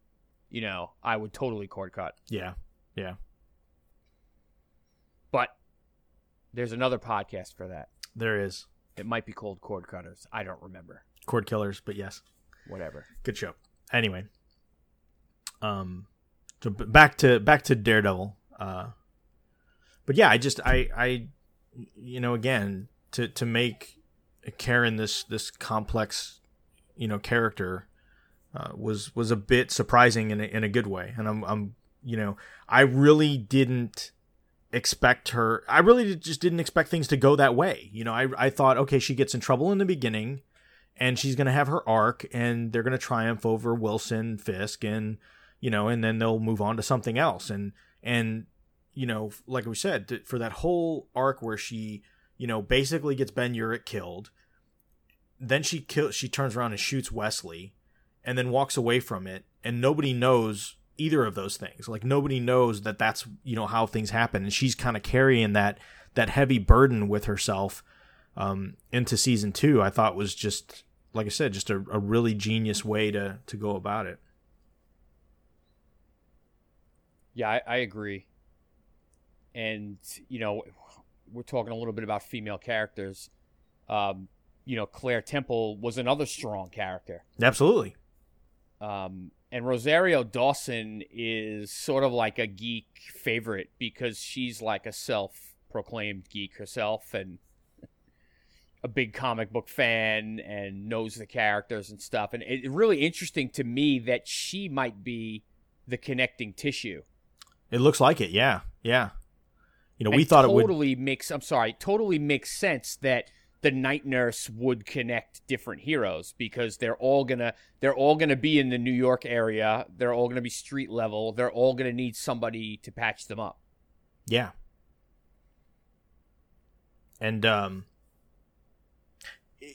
D: you know, I would totally cord cut.
C: yeah, yeah.
D: But there's another podcast for that.
C: There is
D: It might be called Cord Cutters. I don't remember.
C: cord killers, but yes,
D: Whatever.
C: good show. Anyway, um, so back to back to Daredevil. Uh, but yeah, I just I I you know again to to make Karen this this complex you know character uh, was was a bit surprising in a, in a good way, and I'm I'm you know I really didn't expect her I really just didn't expect things to go that way. You know, I I thought okay, she gets in trouble in the beginning and she's to have her arc and they're to triumph over Wilson Fisk and you know and then they'll move on to something else and and you know like we said for that whole arc where she you know basically gets Ben Urich killed then she kills she turns around and shoots Wesley and then walks away from it and nobody knows either of those things like nobody knows that that's you know how things happen and she's kind of carrying that that heavy burden with herself um, into season two, I thought was just like I said, just a, a really genius way to to go about it.
D: Yeah, I, I agree. And you know, we're talking a little bit about female characters. Um, you know, Claire Temple was another strong character.
C: Absolutely.
D: Um, and Rosario Dawson is sort of like a geek favorite because she's like a self-proclaimed geek herself and a big comic book fan and knows the characters and stuff. And it's really interesting to me that she might be the connecting tissue.
C: It looks like it. Yeah. Yeah. You know, we
D: And
C: thought it would.
D: totally makes I'm sorry, totally makes sense that the night nurse would connect different heroes because they're all gonna they're all gonna be in the New York area. They're all gonna be street level. They're all gonna need somebody to patch them up.
C: Yeah. And um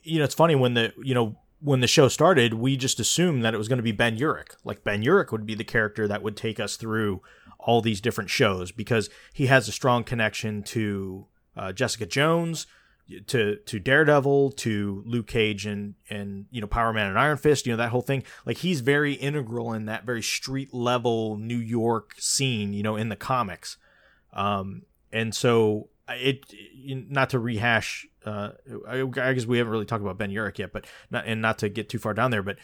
C: you know, it's funny when the you know when the show started, we just assumed that it was going to be Ben Urich. Like Ben Urich would be the character that would take us through all these different shows because he has a strong connection to uh, Jessica Jones, to to Daredevil, to Luke Cage, and and you know Power Man and Iron Fist. You know that whole thing. Like he's very integral in that very street level New York scene. You know in the comics. Um, and so it, not to rehash, uh, I, I guess we haven't really talked about Ben Urich yet, but not, and not to get too far down there, but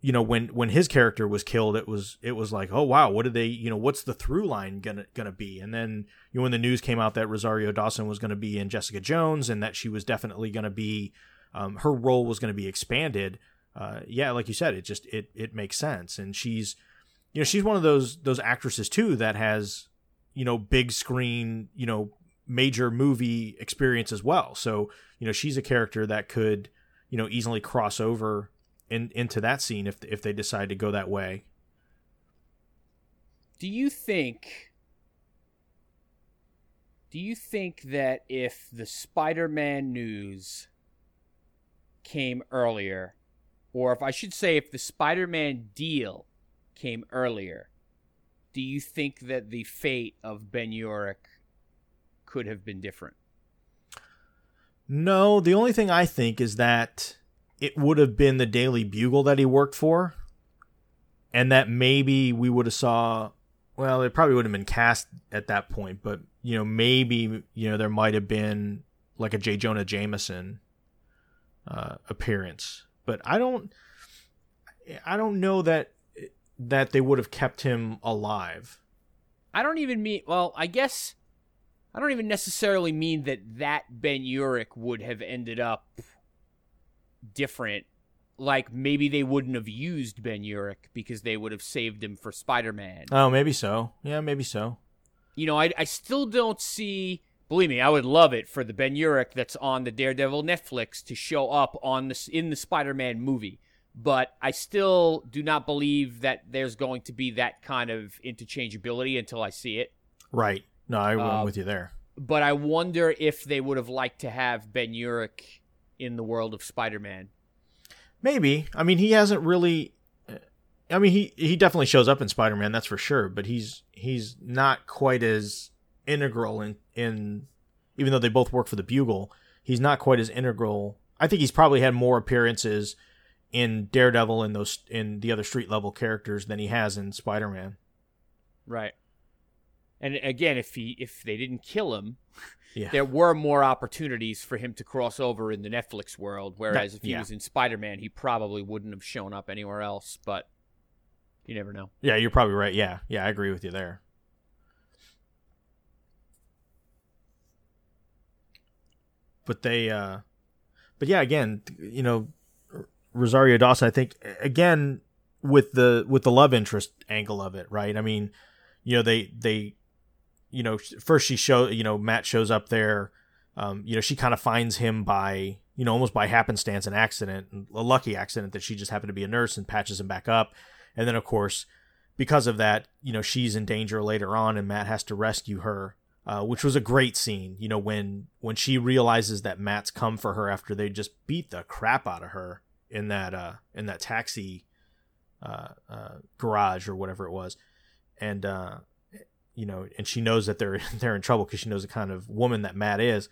C: you know, when, when his character was killed, it was, it was like, oh wow, what did they, you know, what's the through line gonna, gonna be? And then, you know, when the news came out that Rosario Dawson was to be in Jessica Jones and that she was definitely to be, um, her role was to be expanded. Uh, yeah, like you said, it just, it, it makes sense. And she's, you know, she's one of those, those actresses too, that has, you know, big screen, you know, major movie experience as well. So, you know, she's a character that could, you know, easily cross over in, into that scene if if they decide to go that way.
D: Do you think Do you think that if the Spider-Man news came earlier or if I should say if the Spider-Man deal came earlier, do you think that the fate of Ben Urich could have been different?
C: No, the only thing I think is that it would have been the Daily Bugle that he worked for. and that maybe we would have saw. Well, it probably would have been cast at that point, but you know, maybe you know there might have been like a J. Jonah Jameson uh, appearance, but I don't. I don't know that that they would have kept him alive.
D: I don't even mean. Well, I guess I don't even necessarily mean that that Ben Urich would have ended up different. Like maybe they wouldn't have used Ben Urich because they would have saved him for Spider Man.
C: Oh, maybe so. Yeah, maybe so.
D: You know, I I still don't see. Believe me, I would love it for the Ben Urich that's on the Daredevil Netflix to show up on this in the Spider Man movie but I still do not believe that there's going to be that kind of interchangeability until I see it.
C: Right. No, I, am uh, with you there.
D: But I wonder if they would have liked to have Ben Urich in the world of Spider-Man.
C: Maybe. I mean, he hasn't really. I mean, he he definitely shows up in Spider-Man, that's for sure. But he's he's not quite as integral in in. Even though they both work for the Bugle, he's not quite as integral. I think he's probably had more appearances in Daredevil and those in the other street level characters than he has in Spider Man.
D: Right. And again, if he if they didn't kill him,
C: yeah.
D: there were more opportunities for him to cross over in the Netflix world. Whereas
C: that,
D: if he
C: yeah.
D: was in Spider Man, he probably wouldn't have shown up anywhere else. But you never know.
C: Yeah, you're probably right. Yeah, yeah, I agree with you there. But they, uh but yeah, again, you know, Rosario Dawson, I think again with the with the love interest angle of it, right? I mean, you know, they they you know, first she show, you know, Matt shows up there. Um, you know, she kind of finds him by, you know, almost by happenstance, an accident, a lucky accident that she just happened to be a nurse and patches him back up. And then, of course, because of that, you know, she's in danger later on, and Matt has to rescue her, uh, which was a great scene. You know, when when she realizes that Matt's come for her after they just beat the crap out of her, in that uh in that taxi uh, uh garage or whatever it was and uh you know and she knows that they're they're in trouble because she knows the kind of woman that matt is.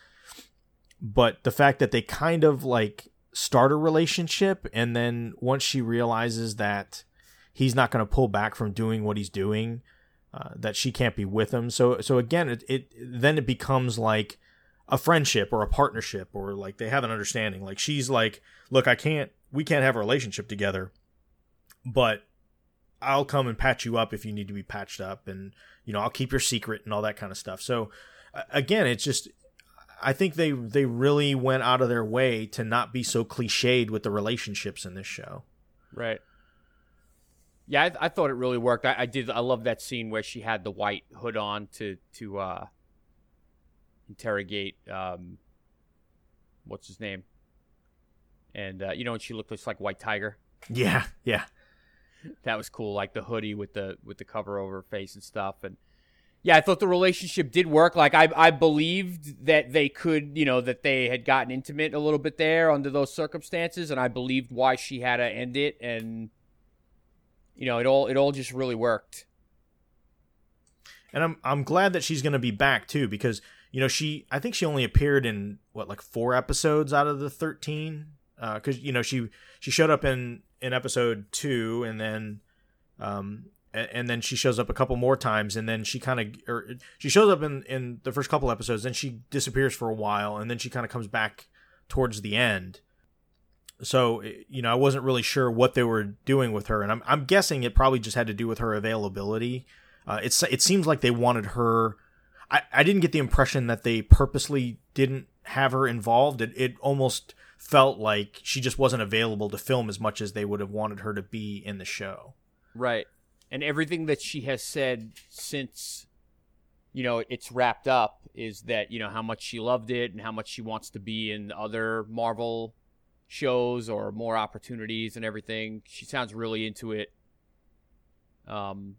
C: But the fact that they kind of like start a relationship and then once she realizes that he's not going to pull back from doing what he's doing uh, that she can't be with him. So so again it, it then it becomes like a friendship or a partnership or like they have an understanding. Like she's like look i can't we can't have a relationship together, but I'll come and patch you up if you need to be patched up, and you know I'll keep your secret and all that kind of stuff. So again, it's just I think they they really went out of their way to not be so cliched with the relationships in this show.
D: Right. Yeah, I, I thought it really worked. I, I, did. I love that scene where she had the white hood on to to uh, interrogate um, what's his name, and uh, you know, and she looked just like White Tiger.
C: Yeah, yeah,
D: that was cool. Like the hoodie with the with the cover over face and stuff, and yeah, I thought the relationship did work. Like I I believed that they could, you know, that they had gotten intimate a little bit there under those circumstances, and I believed why she had to end it, and you know, it all it all just really worked.
C: And I'm I'm glad that she's going to be back too because you know she I think she only appeared in what like four episodes out of the 13 because uh, you know she she showed up in in episode two and then um and, then she shows up a couple more times and then she kind of or she shows up in in the first couple episodes then she disappears for a while and then she kind of comes back towards the end. So you know I wasn't really sure what they were doing with her and I'm I'm guessing it probably just had to do with her availability. Uh, it's it seems like they wanted her I, I didn't get the impression that they purposely didn't have her involved. It, it almost felt like she just wasn't available to film as much as they would have wanted her to be in the show.
D: Right. And everything that she has said since you know it's wrapped up is that you know how much she loved it and how much she wants to be in other Marvel shows or more opportunities and everything. She sounds really into it. Um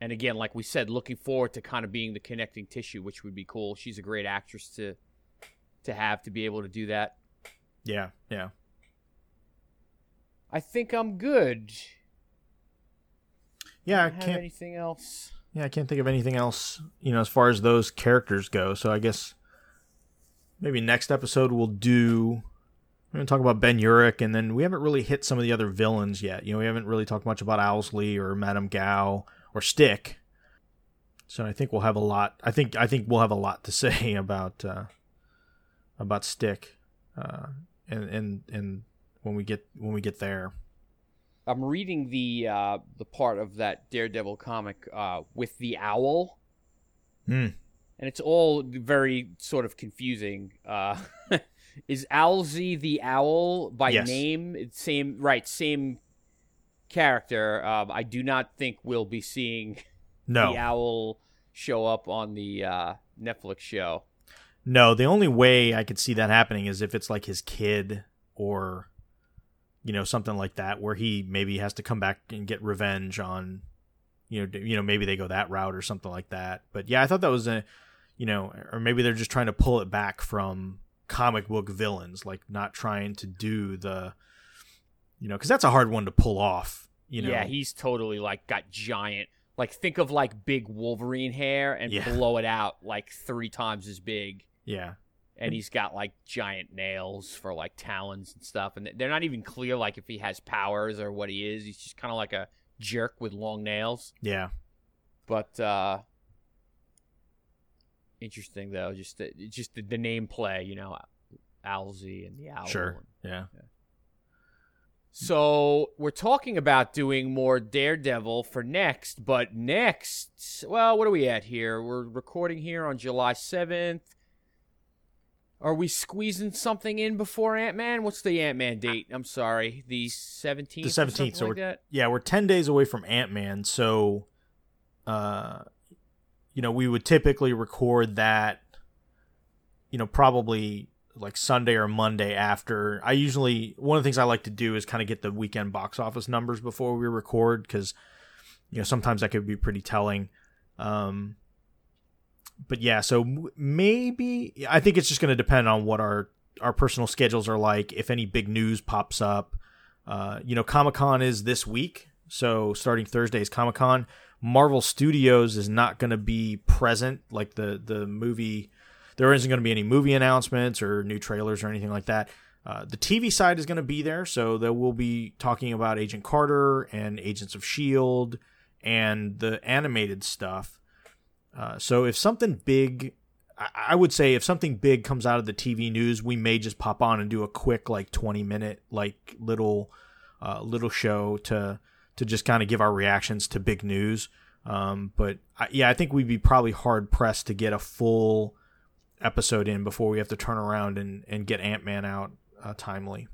D: and again, like we said, looking forward to kind of being the connecting tissue, which would be cool. She's a great actress to to have to be able to do that.
C: Yeah, yeah.
D: I think I'm good.
C: Yeah,
D: I,
C: I can't
D: anything else.
C: Yeah, I can't think of anything else, you know, as far as those characters go. So I guess maybe next episode we'll do We're going to talk about Ben Urich, and then we haven't really hit some of the other villains yet. You know, we haven't really talked much about Owlsley or Madame Gao or Stick. So I think we'll have a lot. I think I think we'll have a lot to say about uh, about Stick, uh, and and and when we get when we get there.
D: I'm reading the uh, the part of that Daredevil comic uh, with the owl,
C: Hmm.
D: and it's all very sort of confusing. Uh, is Owlsy the owl by
C: Yes.
D: name? It's Same, right? Same character. Um, I do not think we'll be seeing
C: No,
D: the owl show up on the uh, Netflix show.
C: No. The only way I could see that happening is if it's like his kid or, you know, something like that, where he maybe has to come back and get revenge on, you know, you know, maybe they go that route or something like that. But yeah, I thought that was a, you know, or maybe they're just trying to pull it back from comic book villains, like not trying to do the, you know, because that's a hard one to pull off. You know,
D: yeah, he's totally like got giant. Like think of like big Wolverine hair and
C: Yeah.
D: blow it out like three times as big.
C: Yeah,
D: and he's got like giant nails for like talons and stuff and they're not even clear like if he has powers or what he is. He's just kind of like a jerk with long nails.
C: Yeah,
D: but uh interesting though just the, just the, the name play you know Owlsy and the owl
C: sure, yeah.
D: so we're talking about doing more Daredevil for next, but next, well, what are we at here? We're recording here on July seventh. Are we squeezing something in before Ant Man? What's the Ant Man date? I'm sorry, the seventeenth.
C: the seventeenth. So
D: like
C: we're
D: that.
C: yeah, we're ten days away from Ant Man. So, uh, you know, we would typically record that. You know, probably like Sunday or Monday after. I usually one of the things I like to do is kind of get the weekend box office numbers before we record because, you know, sometimes that could be pretty telling. Um, but yeah, so maybe I think it's just going to depend on what our our personal schedules are like. If any big news pops up, uh, you know, Comic Con is this week, so starting Thursday is Comic Con. Marvel Studios is not going to be present, like the the movie. There isn't going to be any movie announcements or new trailers or anything like that. Uh, the TV side is going to be there, so they will be talking about Agent Carter and Agents of Shield and the animated stuff. Uh, so if something big, I, I would say if something big comes out of the TV news, we may just pop on and do a quick like twenty minute like little uh, little show to to just kind of give our reactions to big news. Um, but I, yeah, I think we'd be probably hard pressed to get a full episode in before we have to turn around and, and get Ant Man out uh, timely.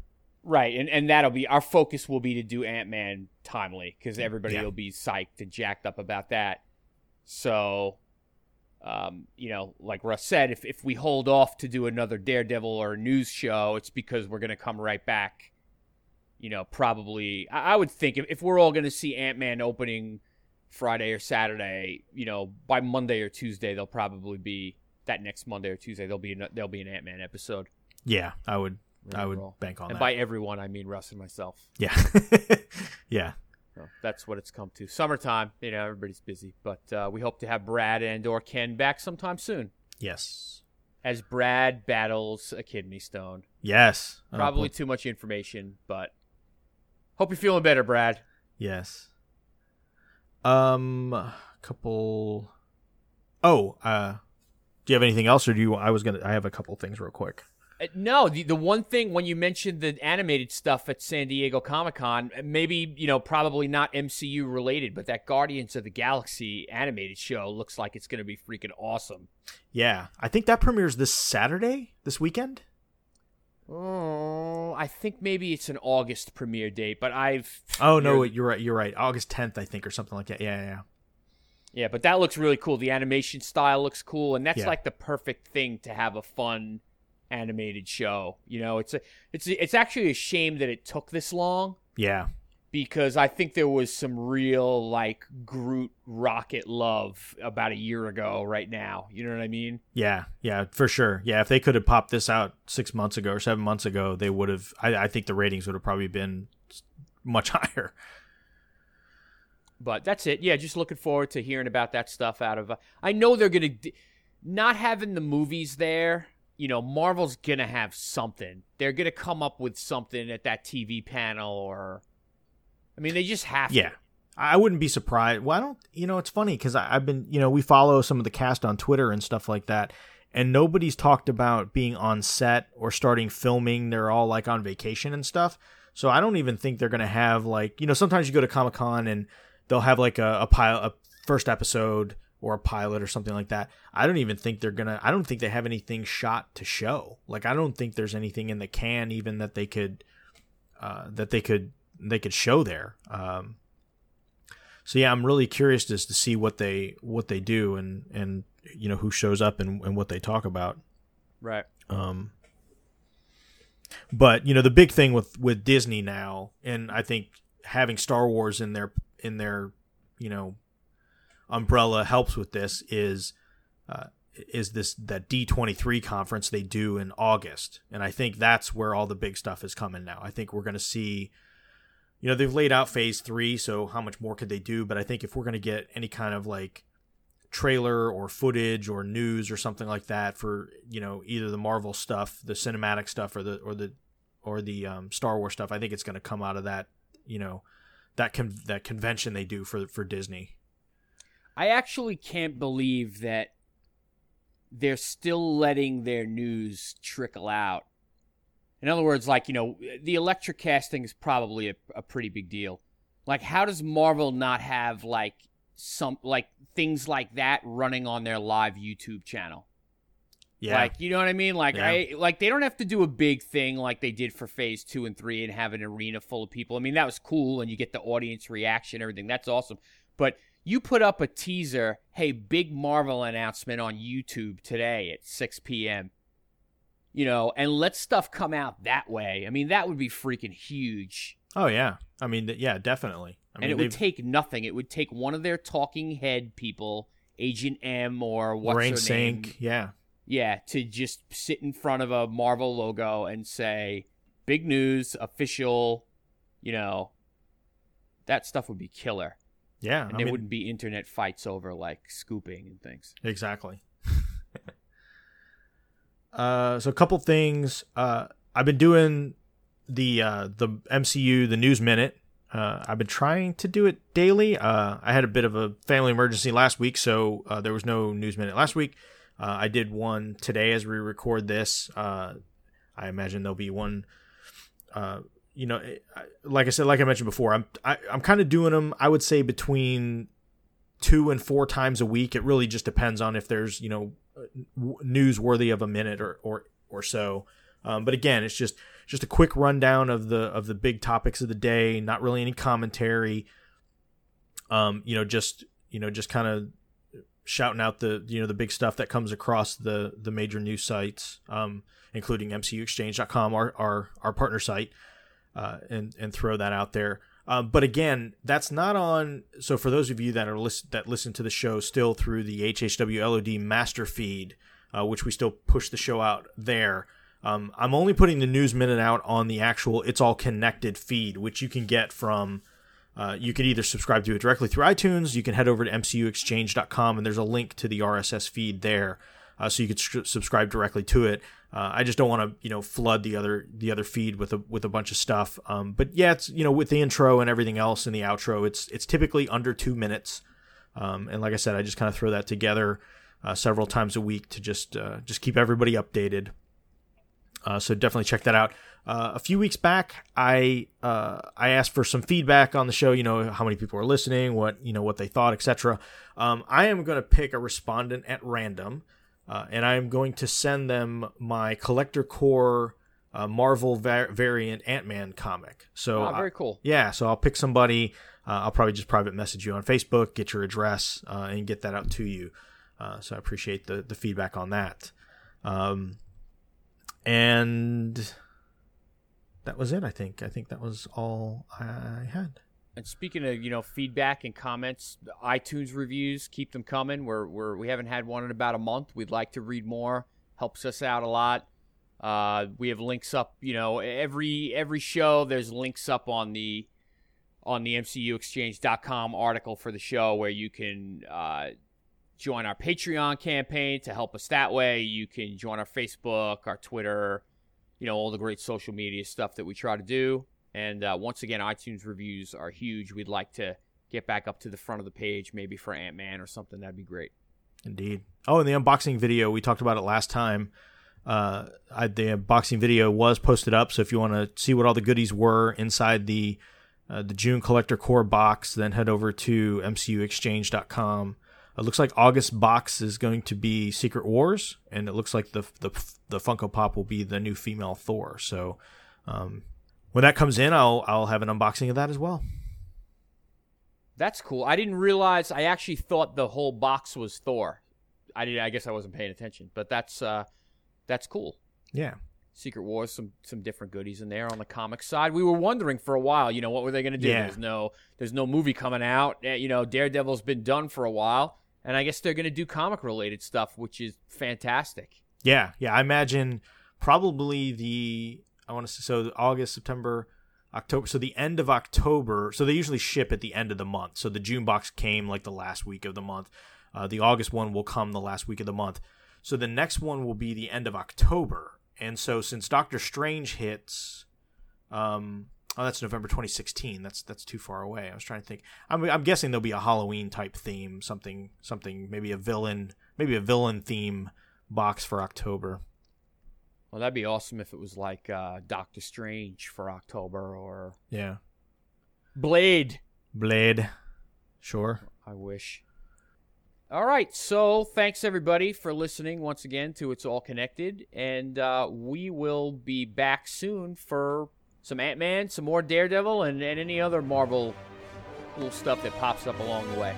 D: Right, and and that'll be our focus. Will be to do Ant Man timely because everybody
C: Yeah.
D: will be psyched and jacked up about that. So, um, you know, like Russ said, if if we hold off to do another Daredevil or a news show, it's because we're gonna come right back. You know, probably I, I would think if, if we're all gonna see Ant Man opening Friday or Saturday, you know, by Monday or Tuesday, they'll probably be that next Monday or Tuesday. There'll be an, there'll be an Ant Man episode.
C: Yeah, I would I would
D: Overall.
C: bank on
D: and
C: that.
D: by everyone, I mean Russ and myself.
C: yeah, yeah,
D: So that's what it's come to. Summertime, you know, everybody's busy, but uh, we hope to have Brad and or Ken back sometime soon
C: yes,
D: as Brad battles a kidney stone.
C: yes. Oh,
D: Probably too much information, but hope you're feeling better, Brad.
C: Yes. Um, a couple. Oh, uh, do you have anything else, or do you? I was gonna. I have a couple things real quick.
D: Uh, no, the, the one thing when you mentioned the animated stuff at San Diego Comic Con, maybe, you know, probably not MCU related, but that Guardians of the Galaxy animated show looks like it's going to be freaking awesome.
C: Yeah, I think that premieres this Saturday, this weekend.
D: Oh, I think maybe it's an August premiere date, but I've.
C: Oh no,
D: you're
C: right. You're right. August 10th, I think, or something like that. Yeah, yeah, yeah.
D: Yeah, but that looks really cool. The animation style looks cool, and that's
C: Yeah.
D: like the perfect thing to have a fun animated show. You know, it's a, it's it's actually a shame that it took this long
C: Yeah,
D: because I think there was some real like Groot rocket love about a year ago. Right now, you know what I mean?
C: yeah, yeah, for sure. Yeah, if they could have popped this out six months ago or seven months ago, they would have. I, I think the ratings would have probably been much higher.
D: But that's it. Yeah, just looking forward to hearing about that stuff out of. Uh, I know they're gonna d- not having the movies there. You know, Marvel's gonna have something. They're gonna come up with something at that TV panel, or I mean, they just have.
C: Yeah.
D: To.
C: I wouldn't be surprised. Well, I don't. You know, it's funny because I've been. You know, we follow some of the cast on Twitter and stuff like that, and nobody's talked about being on set or starting filming. They're all like on vacation and stuff. So I don't even think they're gonna have like you know. Sometimes you go to Comic Con and they'll have like a, a pile a first episode or a pilot or something like that. I don't even think they're gonna. I don't think they have anything shot to show. Like I don't think there's anything in the can even that they could uh, that they could they could show there. Um, so yeah, I'm really curious just to see what they what they do and and you know who shows up and, and what they talk about.
D: Right.
C: Um, but you know the big thing with with Disney now, and I think having Star Wars in their in their you know umbrella helps with this is uh, is this that D23 conference they do in August, and I think that's where all the big stuff is coming now. I think we're going to see. You know they've laid out phase three, so how much more could they do? But I think if we're going to get any kind of like trailer or footage or news or something like that for you know either the Marvel stuff, the cinematic stuff, or the or the or the um, Star Wars stuff. I think it's going to come out of that you know that con- that convention they do for for Disney.
D: I actually can't believe that they're still letting their news trickle out. In other words, like you know, the Elektra casting is probably a, a pretty big deal. Like, how does Marvel not have like some like things like that running on their live YouTube channel.
C: Yeah.
D: Like, you know what I mean? Like
C: Yeah.
D: I like they don't have to do a big thing like they did for phase 2 and 3 and have an arena full of people. I mean, that was cool and you get the audience reaction everything. That's awesome. But you put up a teaser, hey, big Marvel announcement on YouTube today at 6 p.m. You know, and let stuff come out that way. I mean, that would be freaking huge.
C: oh yeah. I mean, yeah, definitely. I mean,
D: and it would take nothing. It would take one of their talking head people, Agent M or what's
C: Rain
D: her
C: Cink.
D: name,
C: Yeah.
D: yeah, to just sit in front of a Marvel logo and say, "Big news, official," you know. That stuff would be killer,
C: Yeah.
D: and
C: I
D: there
C: mean,
D: wouldn't be internet fights over like scooping and things.
C: Exactly. uh, so a couple things. Uh, I've been doing the uh, the MCU the News Minute. Uh, I've been trying to do it daily. Uh, I had a bit of a family emergency last week, so uh, there was no News Minute last week. Uh, I did one today as we record this. Uh, I imagine there'll be one. Uh, you know, like I said, like I mentioned before, I'm I, I'm kind of doing them. I would say between two and four times a week. It really just depends on if there's you know news worthy of a minute or or or so. Um, but again, it's just just a quick rundown of the of the big topics of the day. Not really any commentary. Um, you know, just you know, just kind of shouting out the you know the big stuff that comes across the the major news sites, um, including MCUExchange.com, our our our partner site, uh, and and throw that out there. Um, but again, that's not on. So for those of you that are listen, that listen to the show still through the HHW LOD master feed, uh, which we still push the show out there. Um, I'm only putting the news minute out on the actual It's All Connected feed, which you can get from. Uh, you could either subscribe to it directly through iTunes. You can head over to mcuexchange.com, and there's a link to the RSS feed there, uh, so you could stri- subscribe directly to it. Uh, I just don't want to, you know, flood the other the other feed with a with a bunch of stuff. Um, but yeah, it's you know with the intro and everything else in the outro, it's it's typically under two minutes. Um, and like I said, I just kind of throw that together uh, several times a week to just uh, just keep everybody updated. Uh, so definitely check that out. Uh, a few weeks back, I uh, I asked for some feedback on the show. You know how many people are listening, what you know what they thought, etc. Um, I am going to pick a respondent at random, uh, and I am going to send them my Collector Corps uh, Marvel va- variant Ant Man comic. So
D: oh, very
C: I-
D: cool.
C: yeah, so I'll pick somebody. Uh, I'll probably just private message you on Facebook, get your address, uh, and get that out to you. Uh, so I appreciate the the feedback on that. Um, and that was it. I think. I think that was all I had.
D: And speaking of you know feedback and comments, iTunes reviews keep them coming. We're we're we haven't had one in about a month. We'd like to read more. Helps us out a lot. Uh, we have links up. You know every every show there's links up on the on the MCUExchange.com article for the show where you can uh, join our Patreon campaign to help us that way. You can join our Facebook, our Twitter, you know, all the great social media stuff that we try to do. And uh, once again, iTunes reviews are huge. We'd like to get back up to the front of the page, maybe for Ant Man or something. That'd be great.
C: Indeed. Oh, and the unboxing video we talked about it last time. Uh, I, the unboxing video was posted up, so if you want to see what all the goodies were inside the uh, the June Collector Corps box, then head over to mcuexchange.com. It looks like August box is going to be Secret Wars, and it looks like the the the Funko Pop will be the new female Thor. So um, when that comes in, I'll I'll have an unboxing of that as well.
D: That's cool. I didn't realize. I actually thought the whole box was Thor. I did. I guess I wasn't paying attention, but that's uh, that's cool.
C: Yeah.
D: Secret Wars, some some different goodies in there on the comic side. We were wondering for a while, you know, what were they going to do?
C: Yeah.
D: There's no there's no movie coming out. Eh, You know, Daredevil's been done for a while, and I guess they're going to do comic related stuff, which is fantastic.
C: Yeah, yeah. I imagine probably the I want to so August, September, October. So the end of October. So they usually ship at the end of the month. So the June box came like the last week of the month. Uh, the August one will come the last week of the month. So the next one will be the end of October. And so since Doctor Strange hits, um, oh, that's November 2016. That's that's too far away. I was trying to think. I'm, I'm guessing there'll be a Halloween type theme, something something maybe a villain, maybe a villain theme box for October.
D: Well, that'd be awesome if it was like uh, Doctor Strange for October or
C: Yeah.
D: Blade.
C: Blade. Sure.
D: I wish. All right, so thanks everybody for listening once again to It's All Connected, and uh, we will be back soon for some Ant Man, some more Daredevil, and, and any other Marvel cool stuff that pops up along the way.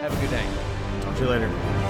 D: Have a good day.
C: Talk to you later.